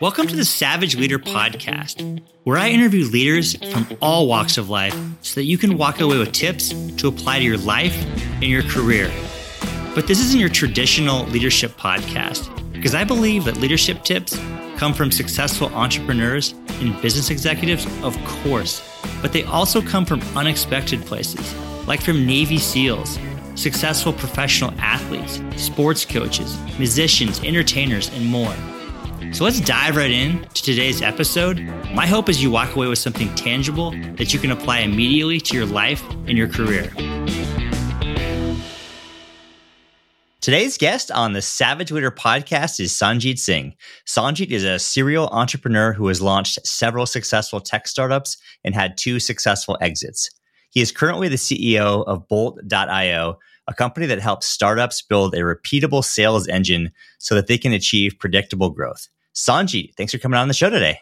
Welcome to the Savage Leader Podcast, where I interview leaders from all walks of life so that you can walk away with tips to apply to your life and your career. But this isn't your traditional leadership podcast because I believe that leadership tips come from successful entrepreneurs and business executives, of course, but they also come from unexpected places, like from Navy SEALs, successful professional athletes, sports coaches, musicians, entertainers, and more. So let's dive right in to today's episode. My hope is you walk away with something tangible that you can apply immediately to your life and your career. Today's guest on the Savage Leader podcast is Sanjit Singh. Sanjit is a serial entrepreneur who has launched several successful tech startups and had two successful exits. He is currently the CEO of BOLTT.io, a company that helps startups build a repeatable sales engine so that they can achieve predictable growth. Sanjit, thanks for coming on the show today.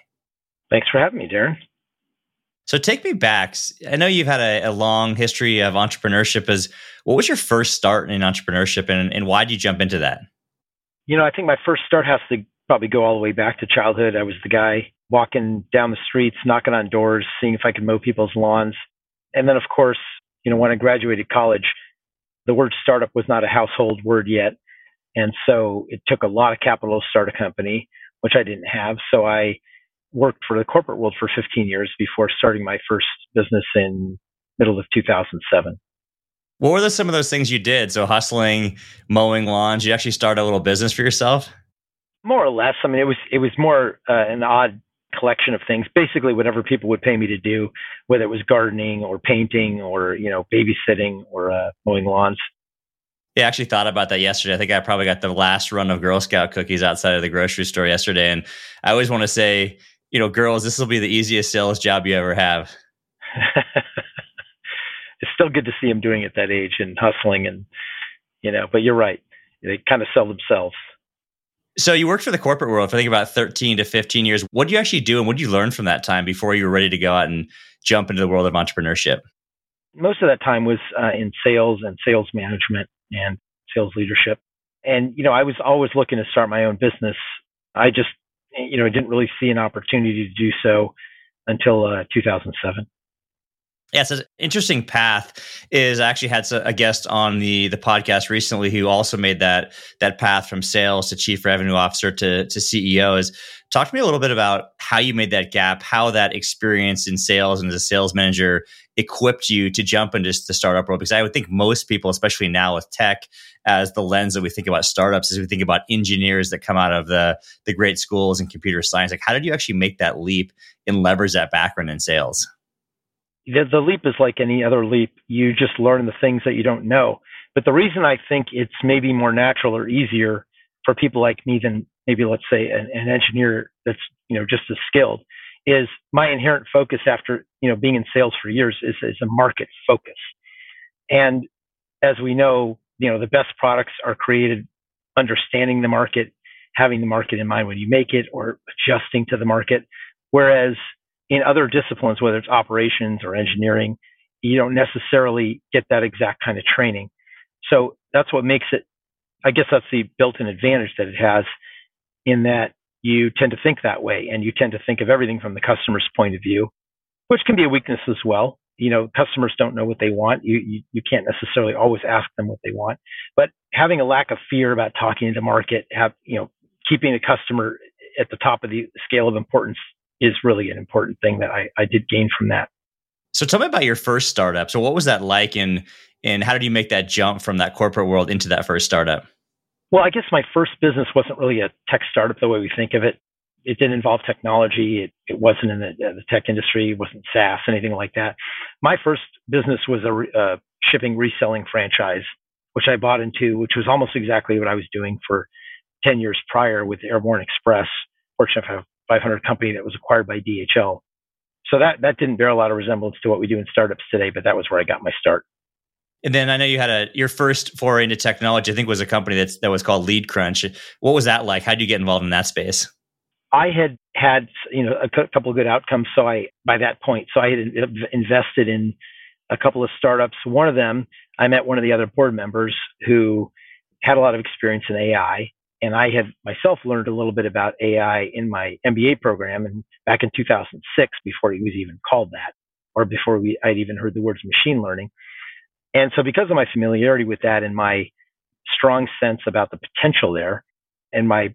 Thanks for having me, Darren. So take me back. I know you've had a, a, long history of entrepreneurship. As what was your first start in entrepreneurship, and, and why did you jump into that? You know, I think my first start has to probably go all the way back to childhood. I was the guy walking down the streets, knocking on doors, seeing if I could mow people's lawns, and then of course, you know, when I graduated college, the word startup was not a household word yet, and so it took a lot of capital to start a company which I didn't have. So I worked for the corporate world for 15 years before starting my first business in middle of 2007. What were the, some of those things you did? So hustling, mowing lawns. You actually start a little business for yourself. More or less. I mean, it was it was more uh, an odd collection of things. Basically, whatever people would pay me to do, whether it was gardening or painting or you know babysitting or uh, mowing lawns. Yeah, I actually thought about that yesterday. I think I probably got the last run of Girl Scout cookies outside of the grocery store yesterday. And I always want to say, you know, girls, this will be the easiest sales job you ever have. it's still good to see them doing it at that age and hustling and, you know, but you're right. They kind of sell themselves. So you worked for the corporate world for I think about 13 to 15 years. What do you actually do and what did you learn from that time before you were ready to go out and jump into the world of entrepreneurship? Most of that time was uh, in sales and sales management and sales leadership. And, you know, I was always looking to start my own business. I just, you know, I didn't really see an opportunity to do so until uh, 2007. Yeah, so interesting path is I actually had a guest on the the podcast recently who also made that that path from sales to chief revenue officer to to CEO. Is talk to me a little bit about how you made that gap, how that experience in sales and as a sales manager equipped you to jump into the startup world? Because I would think most people, especially now with tech, as the lens that we think about startups, as we think about engineers that come out of the the great schools and computer science. Like, how did you actually make that leap and leverage that background in sales? The, the leap is like any other leap. You just learn the things that you don't know. But the reason I think it's maybe more natural or easier for people like me than maybe let's say an, an engineer that's you know just as skilled is my inherent focus after you know being in sales for years is, is a market focus and as we know you know the best products are created understanding the market having the market in mind when you make it or adjusting to the market whereas in other disciplines whether it's operations or engineering you don't necessarily get that exact kind of training so that's what makes it i guess that's the built-in advantage that it has in that you tend to think that way and you tend to think of everything from the customer's point of view, which can be a weakness as well. You know, customers don't know what they want. You, you, you can't necessarily always ask them what they want, but having a lack of fear about talking to market, have, you know, keeping a customer at the top of the scale of importance is really an important thing that I, I did gain from that. So tell me about your first startup. So what was that like and and how did you make that jump from that corporate world into that first startup? Well, I guess my first business wasn't really a tech startup the way we think of it. It didn't involve technology. It, it wasn't in the, uh, the, tech industry. It wasn't SaaS, anything like that. My first business was a uh, shipping reselling franchise, which I bought into, which was almost exactly what I was doing for 10 years prior with Airborne Express, Fortune 500 company that was acquired by DHL. So that, that didn't bear a lot of resemblance to what we do in startups today, but that was where I got my start. And then I know you had a your first foray into technology. I think was a company that's that was called LeadCrunch. What was that like? How did you get involved in that space? I had had you know a couple of good outcomes. So I by that point, so I had invested in a couple of startups. One of them, I met one of the other board members who had a lot of experience in AI, And I had myself learned a little bit about AI in my MBA program and back in 2006 before it was even called that or before we, I'd even heard the words machine learning. And so because of my familiarity with that and my strong sense about the potential there and my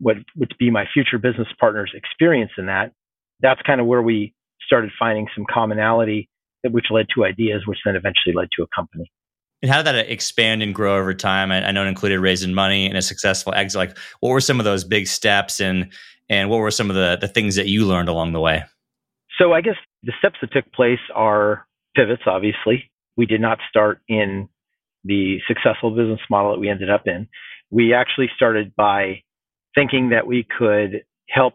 what would be my future business partner's experience in that, that's kind of where we started finding some commonality, which led to ideas, which then eventually led to a company. And how did that expand and grow over time? I, I know it included raising money and a successful exit. Like, what were some of those big steps, and and what were some of the the things that you learned along the way? So, I guess the steps that took place are pivots. Obviously, we did not start in the successful business model that we ended up in. We actually started by thinking that we could help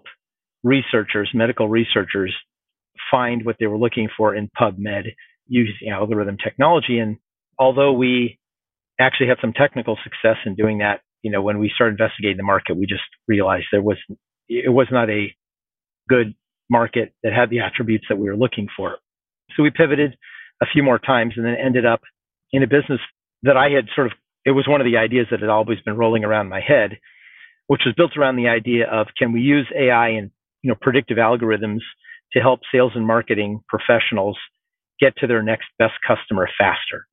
researchers, medical researchers, find what they were looking for in PubMed using algorithm technology. And although we actually had some technical success in doing that, you know, when we started investigating the market, we just realized there was it was not a good market that had the attributes that we were looking for. So we pivoted a few more times and then ended up in a business that I had sort of it was one of the ideas that had always been rolling around my head, which was built around the idea of can we use AI and you know predictive algorithms to help sales and marketing professionals get to their next best customer faster.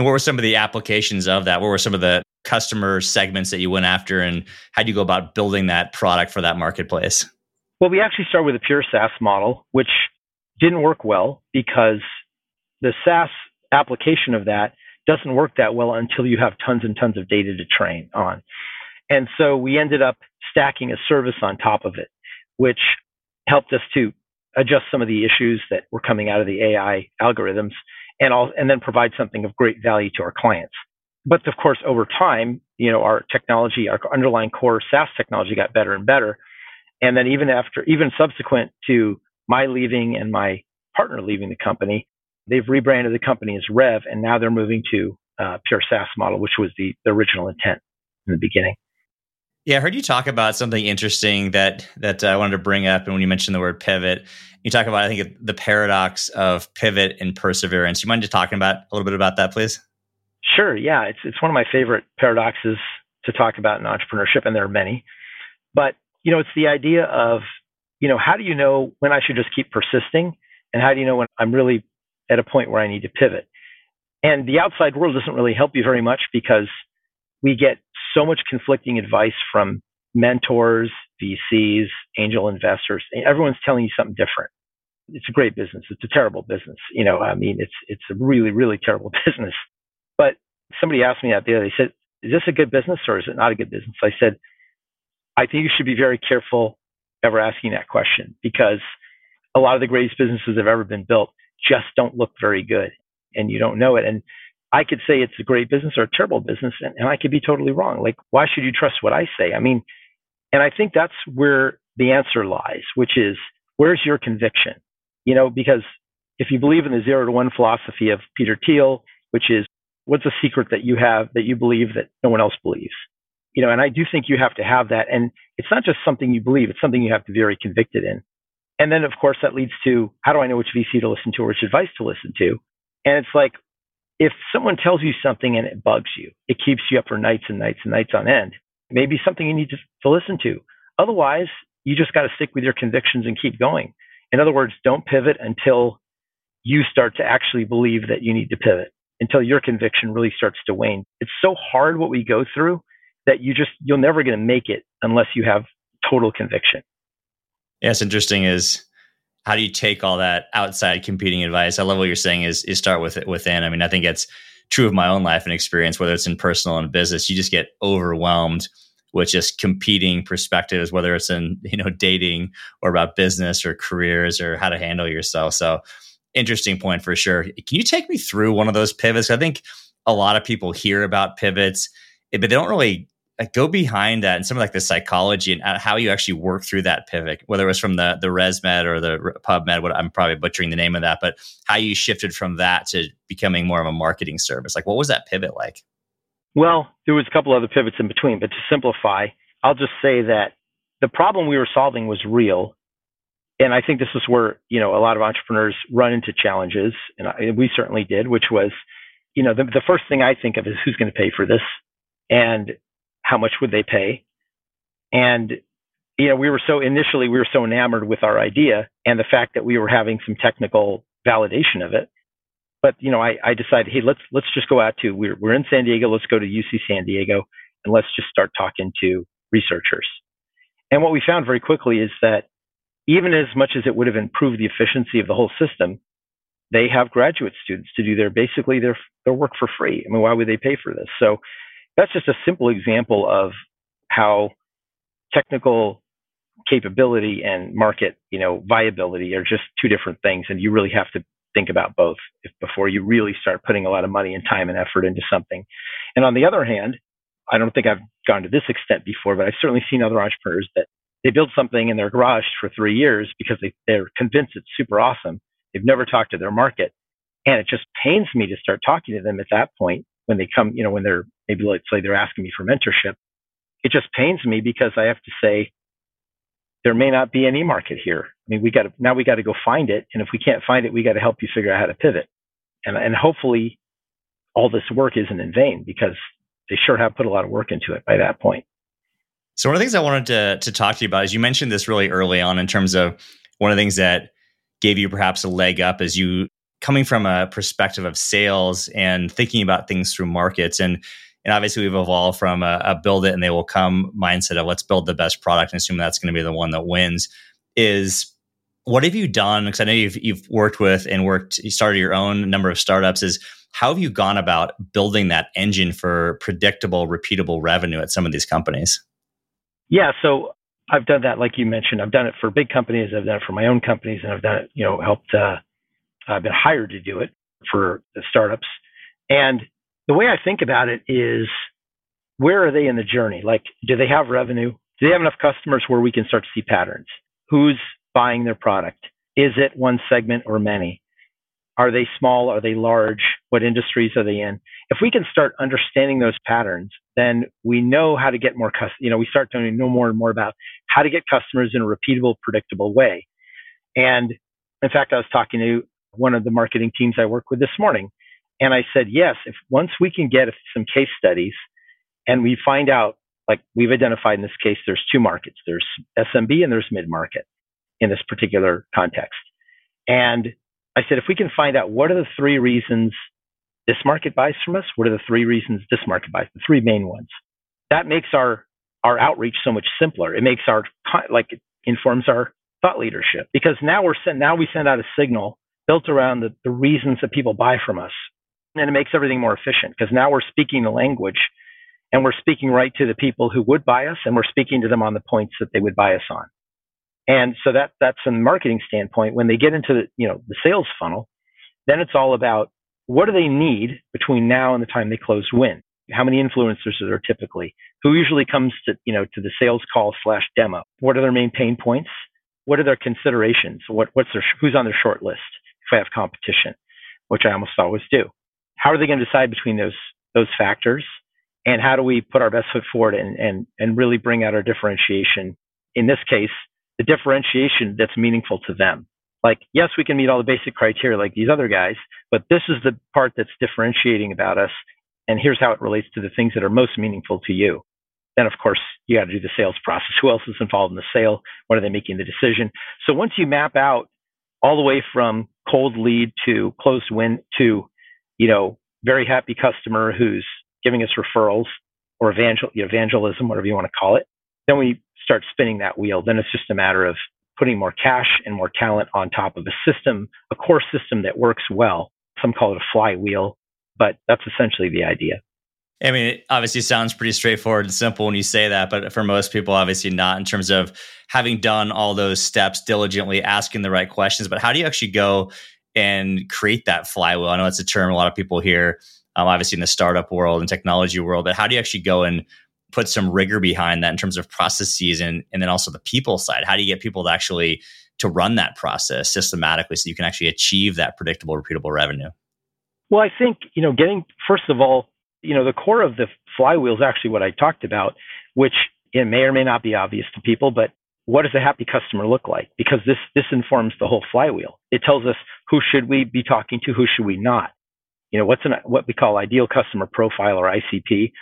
And what were some of the applications of that? What were some of the customer segments that you went after, and how do you go about building that product for that marketplace? Well, we actually started with a pure SaaS model, which didn't work well because the SaaS application of that doesn't work that well until you have tons and tons of data to train on. And so we ended up stacking a service on top of it, which helped us to adjust some of the issues that were coming out of the AI algorithms and all, and then provide something of great value to our clients. But of course, over time, you know, our technology, our underlying core SaaS technology got better and better. And then even after, even subsequent to my leaving and my partner leaving the company, they've rebranded the company as Rev, and now they're moving to uh, pure SaaS model, which was the, the original intent in the beginning. Yeah, I heard you talk about something interesting that that uh, I wanted to bring up, and when you mentioned the word pivot, you talk about I think the paradox of pivot and perseverance. You mind just talking about a little bit about that, please? Sure. Yeah, it's it's one of my favorite paradoxes to talk about in entrepreneurship, and there are many. But you know, it's the idea of you know how do you know when I should just keep persisting, and how do you know when I'm really at a point where I need to pivot? And the outside world doesn't really help you very much because we get so much conflicting advice from mentors, VCs, angel investors. Everyone's telling you something different. It's a great business. It's a terrible business. You know, I mean, it's it's a really really terrible business. But somebody asked me that the other day. They said, "Is this a good business or is it not a good business?" I said, "I think you should be very careful ever asking that question because a lot of the greatest businesses that have ever been built just don't look very good, and you don't know it. And I could say it's a great business or a terrible business, and, and I could be totally wrong. Like, why should you trust what I say? I mean, and I think that's where the answer lies, which is where's your conviction? You know, because if you believe in the zero to one philosophy of Peter Thiel, which is what's a secret that you have that you believe that no one else believes? You know, and I do think you have to have that. And it's not just something you believe, it's something you have to be very convicted in. And then, of course, that leads to how do I know which VC to listen to or which advice to listen to? And it's like, if someone tells you something and it bugs you, it keeps you up for nights and nights and nights on end, maybe something you need to, to listen to. Otherwise, you just got to stick with your convictions and keep going. In other words, don't pivot until you start to actually believe that you need to pivot, until your conviction really starts to wane. It's so hard what we go through that you just, you're never going to make it unless you have total conviction. Yeah, it's interesting is how do you take all that outside competing advice? I love what you're saying is is start with it within. I mean, I think it's true of my own life and experience, whether it's in personal and business, you just get overwhelmed with just competing perspectives, whether it's in, you know, dating or about business or careers or how to handle yourself. So interesting point for sure. Can you take me through one of those pivots? I think a lot of people hear about pivots, eh, but they don't really like go behind that and some of like the psychology and uh, how you actually work through that pivot, whether it was from the the ResMed or the PubMed. What I'm probably butchering the name of that, but how you shifted from that to becoming more of a marketing service. Like, what was that pivot like? Well, there was a couple other pivots in between, but to simplify, I'll just say that the problem we were solving was real, and I think this is where you know a lot of entrepreneurs run into challenges, and, I, we certainly did, which was, you know, the, the first thing I think of is who's going to pay for this, and how much would they pay? And you know, we were so initially we were so enamored with our idea and the fact that we were having some technical validation of it. But you know, I, I decided, hey, let's let's just go out to we're we're in San Diego, let's go to UC San Diego and let's just start talking to researchers. And what we found very quickly is that even as much as it would have improved the efficiency of the whole system, they have graduate students to do their basically their their work for free. I mean, why would they pay for this? So that's just a simple example of how technical capability and market, you know, viability are just two different things, and you really have to think about both before you really start putting a lot of money and time and effort into something. And on the other hand, I don't think I've gone to this extent before, but I've certainly seen other entrepreneurs that they build something in their garage for three years because they, they're convinced it's super awesome. They've never talked to their market. And it just pains me to start talking to them at that point when they come, you know, when they're maybe let's say they're asking me for mentorship. It just pains me because I have to say, there may not be any market here. I mean, we got to now we got to go find it, and if we can't find it, we got to help you figure out how to pivot. And and hopefully, all this work isn't in vain because they sure have put a lot of work into it by that point. So one of the things I wanted to to talk to you about is you mentioned this really early on in terms of one of the things that gave you perhaps a leg up as you coming from a perspective of sales and thinking about things through markets and and obviously, we've evolved from a, a, build it and they will come mindset of let's build the best product and assume that's going to be the one that wins. Is what have you done? Because I know you've you've worked with and worked, you started your own number of startups. Is how have you gone about building that engine for predictable, repeatable revenue at some of these companies? Yeah, so I've done that, like you mentioned. I've done it for big companies. I've done it for my own companies, and I've done it. You know, helped. Uh, I've been hired to do it for the startups, and the way I think about it is where are they in the journey? Like, do they have revenue? Do they have enough customers where we can start to see patterns? Who's buying their product? Is it one segment or many? Are they small? Are they large? What industries are they in? If we can start understanding those patterns, then we know how to get more customers. You know, we start to know more and more about how to get customers in a repeatable, predictable way. And in fact, I was talking to one of the marketing teams I work with this morning, and I said, yes, if once we can get some case studies and we find out, like we've identified in this case, there's two markets there's SMB and there's mid market in this particular context. And I said, if we can find out what are the three reasons this market buys from us, what are the three reasons this market buys, the three main ones, that makes our our outreach so much simpler. It makes our like it informs our thought leadership because now we're sent now we send out a signal built around the, the reasons that people buy from us and it makes everything more efficient because now we're speaking the language and we're speaking right to the people who would buy us and we're speaking to them on the points that they would buy us on. And so that that's from the marketing standpoint. When they get into the you know the sales funnel, then it's all about what do they need between now and the time they close win. How many influencers are there typically? Who usually comes to you know to the sales call slash demo? What are their main pain points? What are their considerations? What what's their who's on their short list have competition, which I almost always do how are they going to decide between those those factors? And how do we put our best foot forward and, and, and really bring out our differentiation? In this case, the differentiation that's meaningful to them. Like, yes, we can meet all the basic criteria like these other guys, but this is the part that's differentiating about us. And here's how it relates to the things that are most meaningful to you. Then, of course, you got to do the sales process. Who else is involved in the sale? What are they making the decision? So once you map out all the way from cold lead to closed win to you know, very happy customer who's giving us referrals or evangel- evangelism, whatever you want to call it. Then we start spinning that wheel. Then it's just a matter of putting more cash and more talent on top of a system, a core system that works well. Some call it a flywheel, but that's essentially the idea. I mean, it obviously sounds pretty straightforward and simple when you say that, but for most people, obviously not in terms of having done all those steps diligently, asking the right questions. But how do you actually go and create that flywheel? I know it's a term a lot of people hear, um, obviously in the startup world and technology world, but how do you actually go and put some rigor behind that in terms of processes and, and then also the people side? How do you get people to actually to run that process systematically so you can actually achieve that predictable, repeatable revenue? Well, I think, you know, getting, first of all, you know, the core of the flywheel is actually what I talked about, which it may or may not be obvious to people, but what does a happy customer look like? Because this this informs the whole flywheel. It tells us who should we be talking to, who should we not. You know, what's an what we call ideal customer profile or ICP.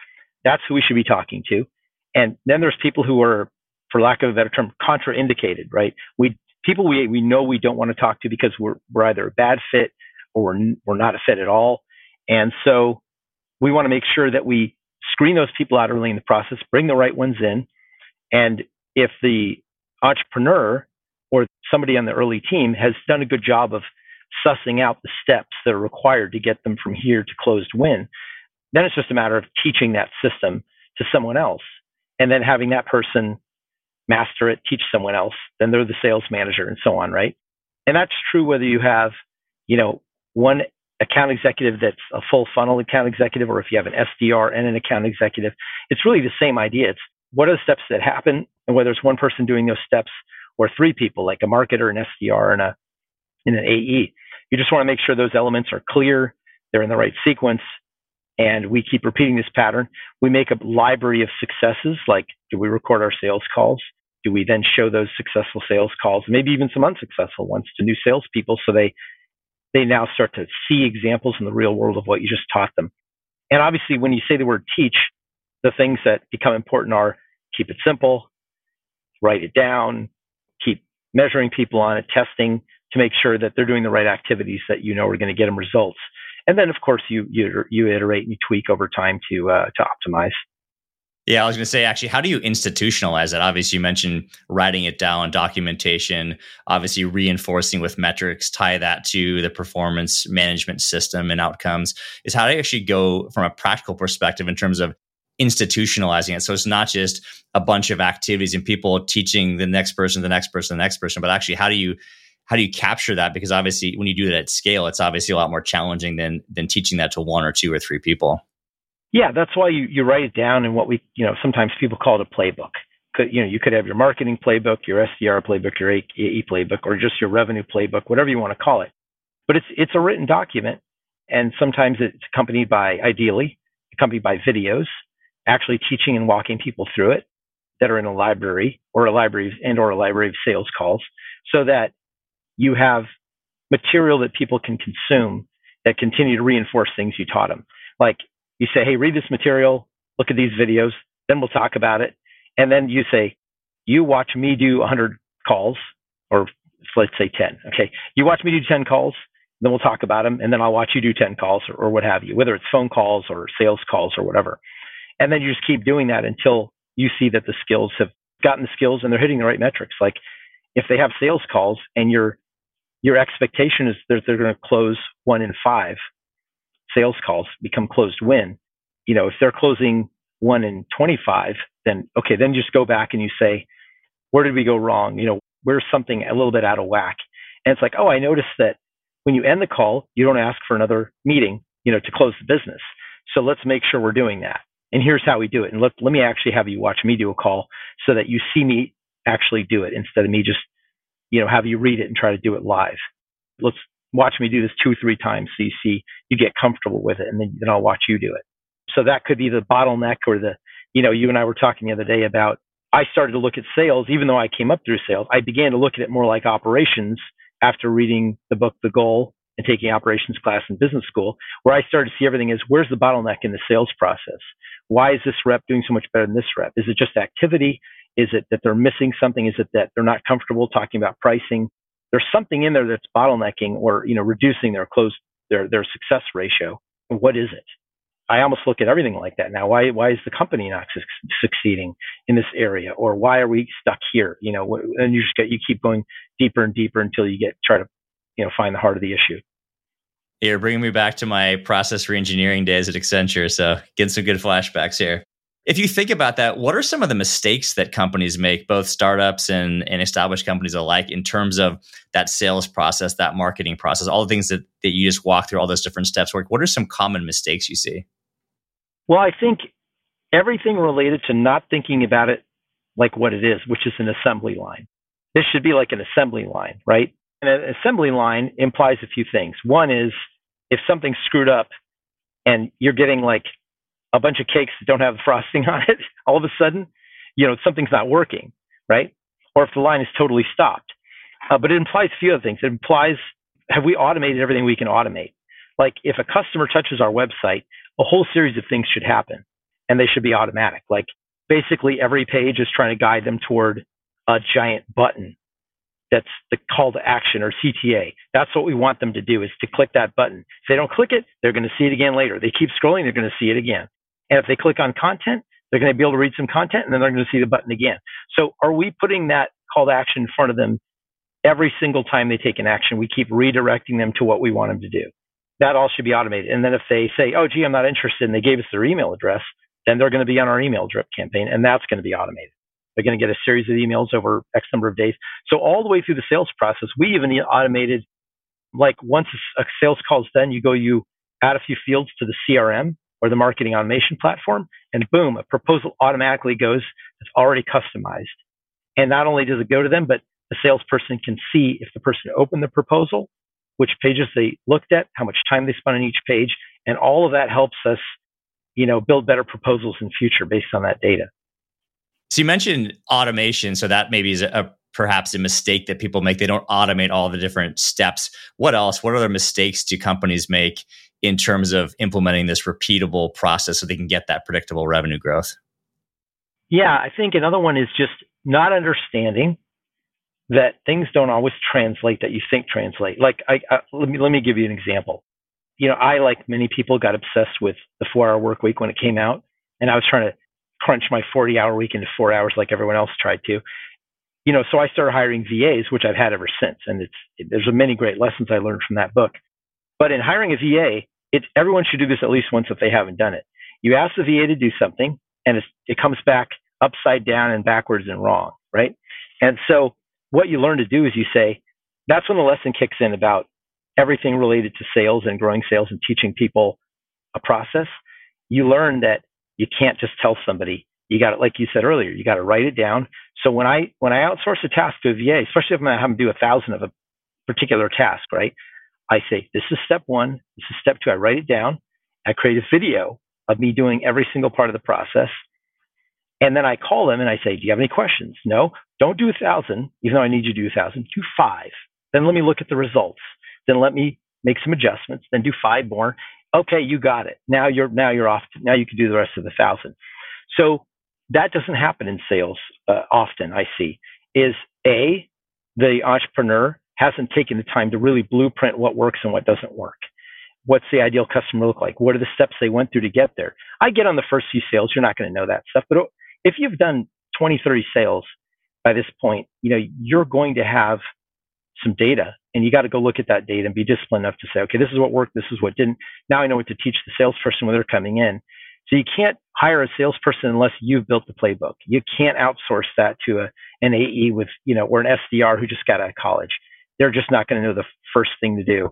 That's who we should be talking to. And then there's people who are for lack of a better term, contraindicated, right? We people we we know we don't want to talk to because we're we're either a bad fit or we're we're not a fit at all, and so we want to make sure that we screen those people out early in the process, bring the right ones in, and if the entrepreneur or somebody on the early team has done a good job of sussing out the steps that are required to get them from here to closed win, then it's just a matter of teaching that system to someone else and then having that person master it, teach someone else. Then they're the sales manager and so on, right? And that's true whether you have, you know, one account executive that's a full funnel account executive or if you have an SDR and an account executive. It's really the same idea. It's what are the steps that happen and whether it's one person doing those steps or three people like a marketer, an SDR, and a and an AE. You just want to make sure those elements are clear, they're in the right sequence, and we keep repeating this pattern. We make a library of successes, like do we record our sales calls? Do we then show those successful sales calls, maybe even some unsuccessful ones to new salespeople so they they now start to see examples in the real world of what you just taught them. And obviously when you say the word teach, the things that become important are keep it simple, write it down, keep measuring people on it, testing to make sure that they're doing the right activities that you know are going to get them results. And then, of course, you you, you iterate and you tweak over time to uh, to optimize. Yeah, I was going to say, actually, how do you institutionalize it? Obviously, you mentioned writing it down, documentation, obviously reinforcing with metrics, tie that to the performance management system and outcomes. Is how do you actually go from a practical perspective in terms of institutionalizing it. So it's not just a bunch of activities and people teaching the next person, the next person, the next person, but actually how do you how do you capture that? Because obviously when you do that at scale, it's obviously a lot more challenging than than teaching that to one or two or three people. Yeah, that's why you, you write it down in what we, you know, sometimes people call it a playbook. Could, you know, you could have your marketing playbook, your SDR playbook, your AE playbook, or just your revenue playbook, whatever you want to call it. But it's it's a written document, and sometimes it's accompanied by, ideally, accompanied by videos actually teaching and walking people through it that are in a library or a library and or a library of sales calls so that you have material that people can consume that continue to reinforce things you taught them. Like you say, hey, read this material, look at these videos, then we'll talk about it. And then you say, you watch me do 100 calls, or let's say 10. Okay. You watch me do 10 calls, then we'll talk about them, and then I'll watch you do 10 calls or, or what have you, whether it's phone calls or sales calls or whatever. And then you just keep doing that until you see that the skills have gotten the skills and they're hitting the right metrics. Like if they have sales calls and your your expectation is that they're going to close one in five sales calls become closed win. You know, if they're closing one in 25, then okay, then just go back and you say, where did we go wrong? You know, where's something a little bit out of whack? And it's like, oh, I noticed that when you end the call, you don't ask for another meeting, you know, to close the business. So let's make sure we're doing that and here's how we do it. And let, let me actually have you watch me do a call so that you see me actually do it instead of me just, you know, have you read it and try to do it live. Let's watch me do this two, three times so you see, you get comfortable with it and then, then I'll watch you do it. So that could be the bottleneck or the, you know, you and I were talking the other day about, I started to look at sales, even though I came up through sales, I began to look at it more like operations after reading the book, The Goal and taking operations class in business school, where I started to see everything as where's the bottleneck in the sales process? Why is this rep doing so much better than this rep? Is it just activity? Is it that they're missing something? Is it that they're not comfortable talking about pricing? There's something in there that's bottlenecking or you know reducing their close their their success ratio. What is it? I almost look at everything like that now. Why why is the company not su- succeeding in this area, or why are we stuck here? You know, and you just get you keep going deeper and deeper until you get try to you know find the heart of the issue. You're bringing me back to my process reengineering days at Accenture. So getting some good flashbacks here. If you think about that, what are some of the mistakes that companies make, both startups and, and established companies alike, in terms of that sales process, that marketing process, all the things that, that you just walk through, all those different steps? Work. What are some common mistakes you see? Well, I think everything related to not thinking about it like what it is, which is an assembly line. This should be like an assembly line, right? And an assembly line implies a few things. One is if something's screwed up and you're getting like a bunch of cakes that don't have the frosting on it, all of a sudden, you know, something's not working, right? Or if the line is totally stopped. Uh, but it implies a few other things. It implies have we automated everything we can automate? Like if a customer touches our website, a whole series of things should happen and they should be automatic. Like basically every page is trying to guide them toward a giant button that's the call to action or CTA. That's what we want them to do is to click that button. If they don't click it, they're going to see it again later. They keep scrolling, they're going to see it again. And if they click on content, they're going to be able to read some content and then they're going to see the button again. So are we putting that call to action in front of them every single time they take an action? We keep redirecting them to what we want them to do. That all should be automated. And then if they say, oh, gee, I'm not interested, and they gave us their email address, then they're going to be on our email drip campaign and that's going to be automated. They're going to get a series of emails over X number of days. So all the way through the sales process, we even automated like once a sales call is done, you go, you add a few fields to the CRM or the marketing automation platform, and boom, a proposal automatically goes. It's already customized. And not only does it go to them, but the salesperson can see if the person opened the proposal, which pages they looked at, how much time they spent on each page, and all of that helps us, you know, build better proposals in future based on that data. So you mentioned automation, so that maybe is a perhaps a mistake that people make. They don't automate all the different steps. What else? What other mistakes do companies make in terms of implementing this repeatable process so they can get that predictable revenue growth? Yeah, I think another one is just not understanding that things don't always translate that you think translate. Like, I, I, let me let me give you an example. You know, I like many people got obsessed with the four-hour work week when it came out, and I was trying to crunch my 40 hour week into four hours like everyone else tried to. You know, so I started hiring VAs, which I've had ever since. And it's, it, there's many great lessons I learned from that book. But in hiring a VA, it's, everyone should do this at least once if they haven't done it. You ask the VA to do something and it comes back upside down and backwards and wrong, right? And so what you learn to do is you say, that's when the lesson kicks in about everything related to sales and growing sales and teaching people a process. You learn that you can't just tell somebody. You got it, like you said earlier, you got to write it down. So when I when I outsource a task to a VA, especially if I'm gonna have them do a thousand of a particular task, right? I say this is step one. This is step two. I write it down. I create a video of me doing every single part of the process. And then I call them and I say, Do you have any questions? No, don't do a thousand, even though I need you to do a thousand. Do five. Then let me look at the results. Then let me make some adjustments. Then do five more okay, you got it. Now you're now you're off. To, now you can do the rest of the thousand. So that doesn't happen in sales uh, often. I see is a the entrepreneur hasn't taken the time to really blueprint what works and what doesn't work. What's the ideal customer look like? What are the steps they went through to get there? I get on the first few sales, you're not going to know that stuff. But if you've done 20, 30 sales by this point, you know, you're going to have some data and you got to go look at that data and be disciplined enough to say, okay, this is what worked, this is what didn't. Now I know what to teach the salesperson when they're coming in. So you can't hire a salesperson unless you've built the playbook. You can't outsource that to a, an AE with, you know, or an SDR who just got out of college. They're just not going to know the first thing to do.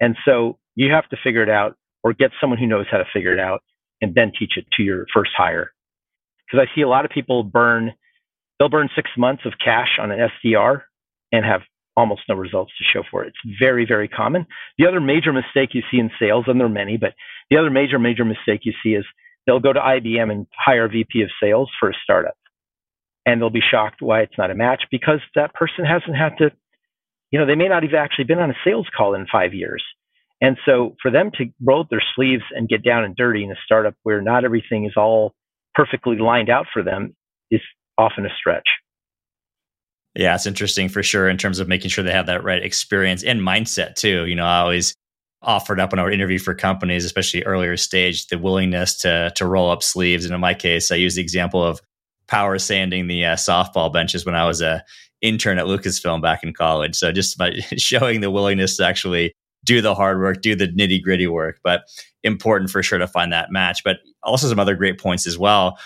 And so you have to figure it out or get someone who knows how to figure it out and then teach it to your first hire. Because I see a lot of people burn, they'll burn six months of cash on an SDR and have almost no results to show for it. It's very, very common. The other major mistake you see in sales, and there are many, but the other major, major mistake you see is they'll go to IBM and hire a VP of sales for a startup. And they'll be shocked why it's not a match because that person hasn't had to, you know, they may not have actually been on a sales call in five years. And so for them to roll up their sleeves and get down and dirty in a startup where not everything is all perfectly lined out for them is often a stretch. Yeah, it's interesting for sure in terms of making sure they have that right experience and mindset too. You know, I always offered up when I would interview for companies, especially earlier stage, the willingness to to roll up sleeves. And in my case, I use the example of power sanding the uh, softball benches when I was a intern at Lucasfilm back in college. So just by showing the willingness to actually do the hard work, do the nitty gritty work, but important for sure to find that match. But also some other great points as well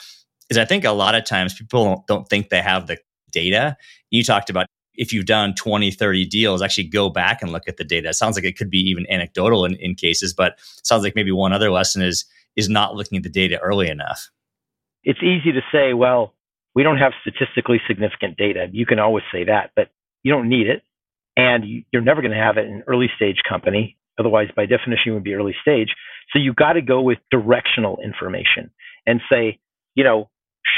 is I think a lot of times people don't think they have the data. You talked about if you've done 20, 30 deals, actually go back and look at the data. It sounds like it could be even anecdotal in, in cases, but sounds like maybe one other lesson is is not looking at the data early enough. It's easy to say, well, we don't have statistically significant data. You can always say that, but you don't need it. And you're never going to have it in an early stage company. Otherwise, by definition, you would be early stage. So you've got to go with directional information and say, you know,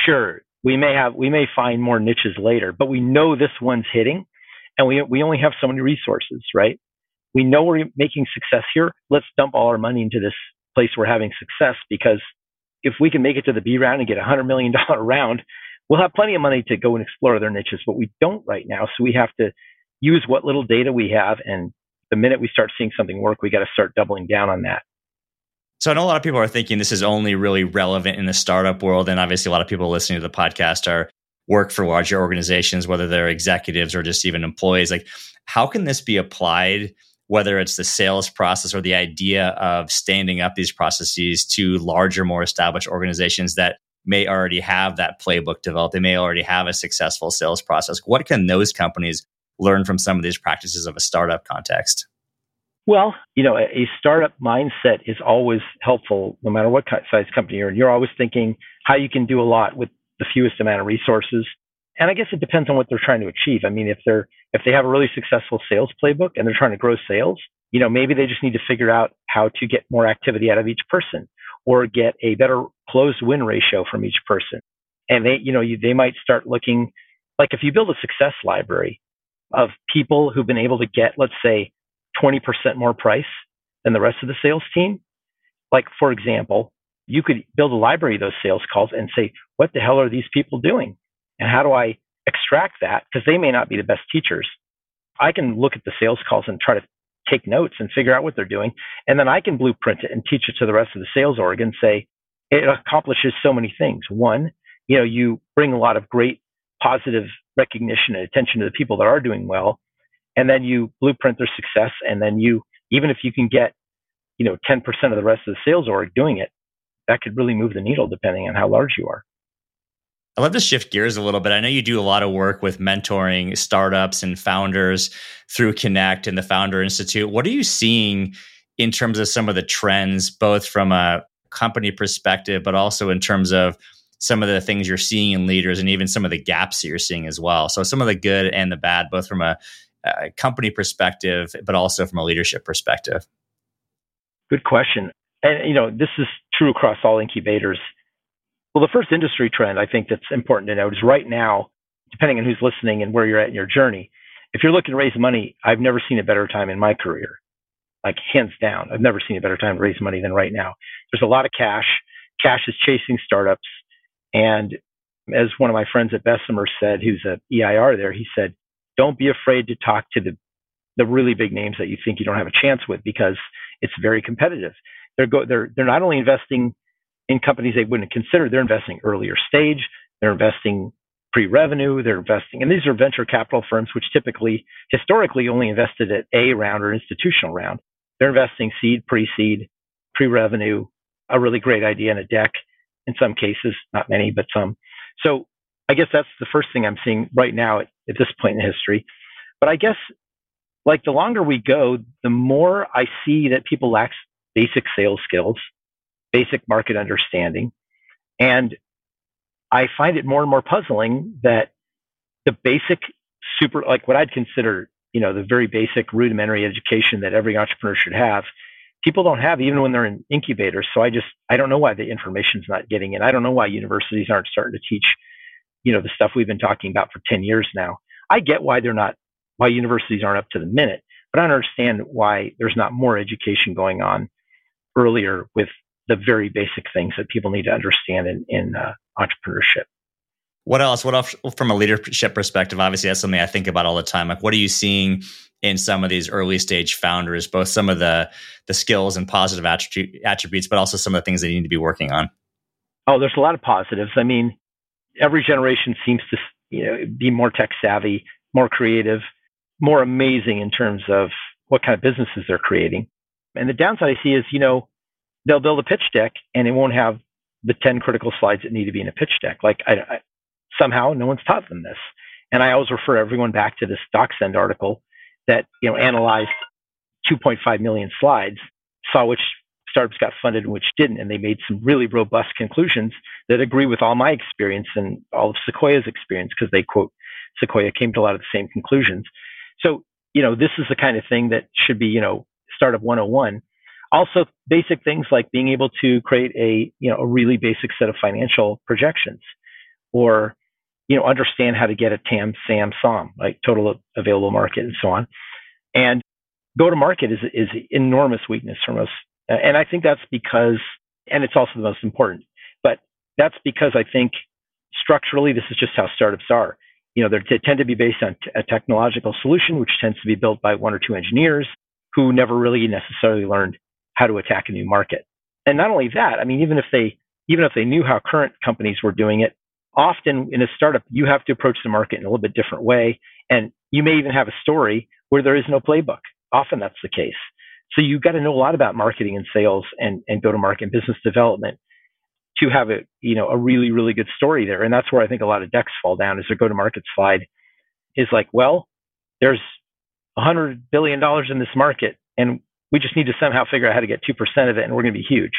sure, we may have we may find more niches later, but we know this one's hitting, and we we only have so many resources, right? We know we're making success here. Let's dump all our money into this place we're having success because if we can make it to the B round and get a $100 million round, we'll have plenty of money to go and explore other niches, but we don't right now. So we have to use what little data we have. And the minute we start seeing something work, we got to start doubling down on that. So I know a lot of people are thinking this is only really relevant in the startup world. And obviously, a lot of people listening to the podcast are work for larger organizations, whether they're executives or just even employees. Like, how can this be applied, whether it's the sales process or the idea of standing up these processes to larger, more established organizations that may already have that playbook developed? They may already have a successful sales process. What can those companies learn from some of these practices of a startup context? Well, you know, a startup mindset is always helpful no matter what size company you're in. You're always thinking how you can do a lot with the fewest amount of resources. And I guess it depends on what they're trying to achieve. I mean, if they're if they have a really successful sales playbook and they're trying to grow sales, you know, maybe they just need to figure out how to get more activity out of each person or get a better closed win ratio from each person. And they, you know, you, they might start looking like if you build a success library of people who've been able to get, let's say, 20% more price than the rest of the sales team. Like, for example, you could build a library of those sales calls and say, what the hell are these people doing? And how do I extract that? Because they may not be the best teachers. I can look at the sales calls and try to take notes and figure out what they're doing. And then I can blueprint it and teach it to the rest of the sales org and say, it accomplishes so many things. One, you know, you bring a lot of great positive recognition and attention to the people that are doing well and then you blueprint their success and then you even if you can get you know 10% of the rest of the sales org doing it that could really move the needle depending on how large you are I love to shift gears a little bit. I know you do a lot of work with mentoring startups and founders through Connect and the Founder Institute. What are you seeing in terms of some of the trends, both from a company perspective, but also in terms of some of the things you're seeing in leaders and even some of the gaps that you're seeing as well? So, some of the good and the bad, both from a a company perspective, but also from a leadership perspective? Good question. And you know, this is true across all incubators. Well, the first industry trend I think that's important to note is right now, depending on who's listening and where you're at in your journey, if you're looking to raise money, I've never seen a better time in my career. Like hands down, I've never seen a better time to raise money than right now. There's a lot of cash. Cash is chasing startups. And as one of my friends at Bessemer said, who's a EIR there, he said, don't be afraid to talk to the the really big names that you think you don't have a chance with because it's very competitive. They're go, they're they're not only investing in companies they wouldn't consider, they're investing earlier stage, they're investing pre-revenue, they're investing, and these are venture capital firms which typically historically only invested at A round or institutional round. They're investing seed, pre-seed, pre-revenue, a really great idea in a deck in some cases, not many, but some. So I guess that's the first thing I'm seeing right now at, at this point in history. But I guess like the longer we go, the more I see that people lack basic sales skills, basic market understanding. And I find it more and more puzzling that the basic super, like what I'd consider, you know, the very basic rudimentary education that every entrepreneur should have, people don't have even when they're in incubators. So I just, I don't know why the information's not getting in. I don't know why universities aren't starting to teach you know the stuff we've been talking about for 10 years now. I get why they're not why universities aren't up to the minute but i don't understand why there's not more education going on earlier with the very basic things that people need to understand in, in uh, entrepreneurship. What else? What else from a leadership perspective obviously that's something i think about all the time. Like what are you seeing in some of these early stage founders both some of the the skills and positive attribute attributes but also some of the things they need to be working on? Oh there's a lot of positives. I mean every generation seems to you know be more tech savvy, more creative, more amazing in terms of what kind of businesses they're creating. And the downside I see is, you know, they'll build a pitch deck and it won't have the 10 critical slides that need to be in a pitch deck. Like I, I, somehow no one's taught them this. And I always refer everyone back to this DocSend article that, you know, analyzed 2.5 million slides, saw which startups got funded and which didn't. And they made some really robust conclusions that agree with all my experience and all of Sequoia's experience because they quote Sequoia came to a lot of the same conclusions. So, you know, this is the kind of thing that should be, you know, startup 101. Also, basic things like being able to create a, you know, a really basic set of financial projections or, you know, understand how to get a TAM, SAM, SOM, like total available market and so on. And go to market is, is enormous weakness for most and I think that's because, and it's also the most important, but that's because I think structurally, this is just how startups are. You know, they tend to be based on t- a technological solution, which tends to be built by one or two engineers who never really necessarily learned how to attack a new market. And not only that, I mean, even if they even if they knew how current companies were doing it, often in a startup, you have to approach the market in a little bit different way. And you may even have a story where there is no playbook. Often that's the case. So you've got to know a lot about marketing and sales and, and go to market and business development to have a you know a really really good story there. And that's where I think a lot of decks fall down. Is their go to market slide is like, well, there's hundred billion dollars in this market, and we just need to somehow figure out how to get two percent of it, and we're going to be huge.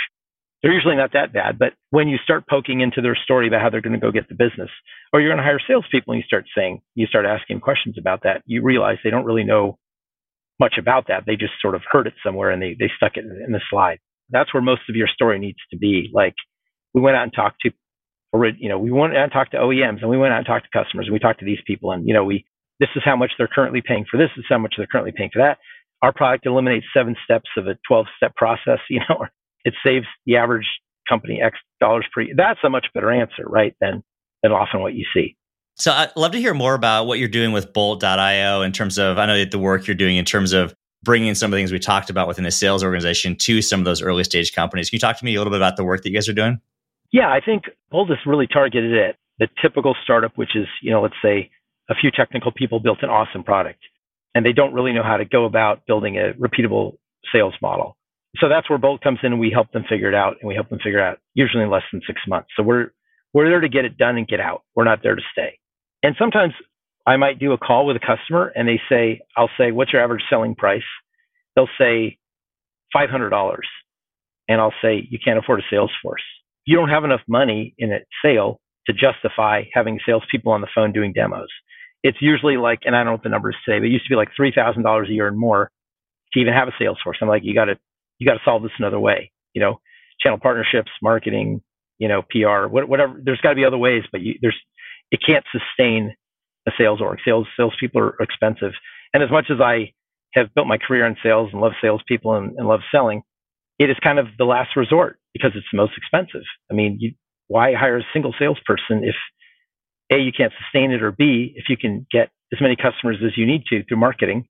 They're usually not that bad, but when you start poking into their story about how they're going to go get the business, or you're going to hire salespeople, and you start saying, you start asking questions about that, you realize they don't really know much about that. They just sort of heard it somewhere and they, they stuck it in the slide. That's where most of your story needs to be. Like we went out and talked to, you know, we went out and talked to OEMs and we went out and talked to customers and we talked to these people and, you know, we, this is how much they're currently paying for this. This is how much they're currently paying for that. Our product eliminates seven steps of a 12 step process. You know, it saves the average company X dollars per year. That's a much better answer, right? Than, than often what you see. So I'd love to hear more about what you're doing with BOLTT.io in terms of, I know the work you're doing in terms of bringing some of the things we talked about within the sales organization to some of those early stage companies. Can you talk to me a little bit about the work that you guys are doing? Yeah, I think BOLTT is really targeted at the typical startup, which is, you know, let's say a few technical people built an awesome product and they don't really know how to go about building a repeatable sales model. So that's where BOLTT comes in and we help them figure it out and we help them figure out usually in less than six months. So we're we're there to get it done and get out. We're not there to stay. And sometimes I might do a call with a customer and they say, I'll say, what's your average selling price? They'll say $500. And I'll say, you can't afford a sales force. You don't have enough money in a sale to justify having salespeople on the phone doing demos. It's usually like, and I don't know what the numbers say, but it used to be like $3,000 a year and more to even have a sales force. I'm like, you got to, you got to solve this another way, you know, channel partnerships, marketing, you know, PR, whatever. There's got to be other ways, but you, there's it can't sustain a sales org. Sales salespeople are expensive. And as much as I have built my career in sales and love salespeople and, and love selling, it is kind of the last resort because it's the most expensive. I mean, you, why hire a single salesperson if A, you can't sustain it, or B, if you can get as many customers as you need to through marketing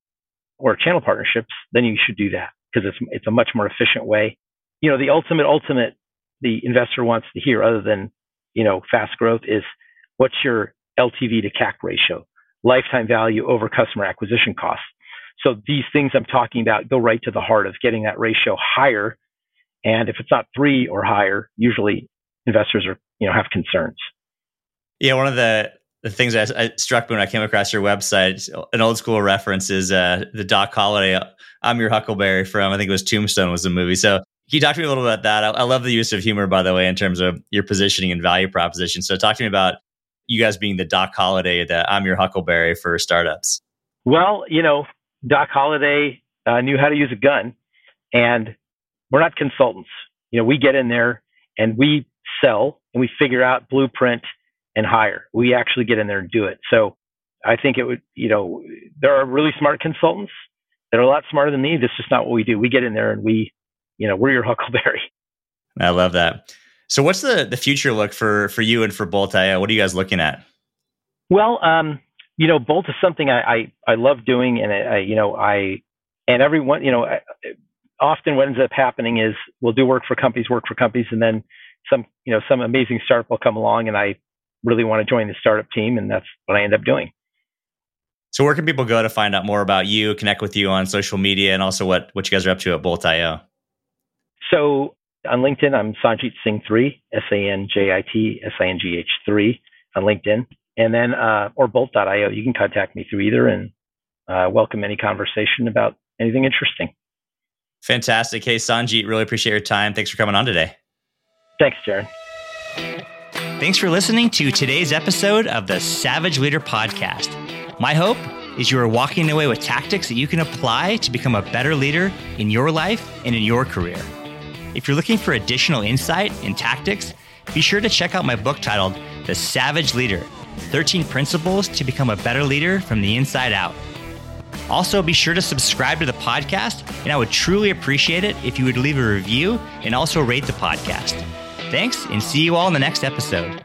or channel partnerships, then you should do that because it's, it's a much more efficient way. You know, the ultimate, ultimate the investor wants to hear other than, you know, fast growth is what's your LTV to CAC ratio, lifetime value over customer acquisition costs. So these things I'm talking about go right to the heart of getting that ratio higher. And if it's not three or higher, usually investors are, you know, have concerns. Yeah, one of the the things that struck me when I came across your website, an old school reference is uh, the Doc Holliday, I'm your Huckleberry from I think it was Tombstone was the movie. So can you talk to me a little bit about that? I, I love the use of humor, by the way, in terms of your positioning and value proposition. So talk to me about you guys being the Doc Holliday, that I'm your Huckleberry for startups? Well, you know, Doc Holliday uh, knew how to use a gun, and we're not consultants. You know, we get in there and we sell and we figure out blueprint and hire. We actually get in there and do it. So I think it would, you know, there are really smart consultants that are a lot smarter than me. That's just not what we do. We get in there and we, you know, we're your Huckleberry. I love that. So what's the the future look for for you and for BOLTT.io? What are you guys looking at? Well, um, you know, BOLTT is something I I, I love doing, and I, you know I and everyone you know I, often what ends up happening is we'll do work for companies, work for companies, and then some you know some amazing startup will come along, and I really want to join the startup team, and that's what I end up doing. So where can people go to find out more about you, connect with you on social media, and also what what you guys are up to at BOLTT.io? So on LinkedIn, I'm Sanjit Singh three, S A N J I T S I N G H three on LinkedIn, and then uh, or BOLTT.io. You can contact me through either, and uh, welcome any conversation about anything interesting. Fantastic. Hey, Sanjit, really appreciate your time. Thanks for coming on today. Thanks, Darren. Thanks for listening to today's episode of the Savage Leader Podcast. My hope is you are walking away with tactics that you can apply to become a better leader in your life and in your career. If you're looking for additional insight and tactics, be sure to check out my book titled The Savage Leader 13 Principles to Become a Better Leader from the Inside Out. Also, be sure to subscribe to the podcast, and I would truly appreciate it if you would leave a review and also rate the podcast. Thanks, and see you all in the next episode.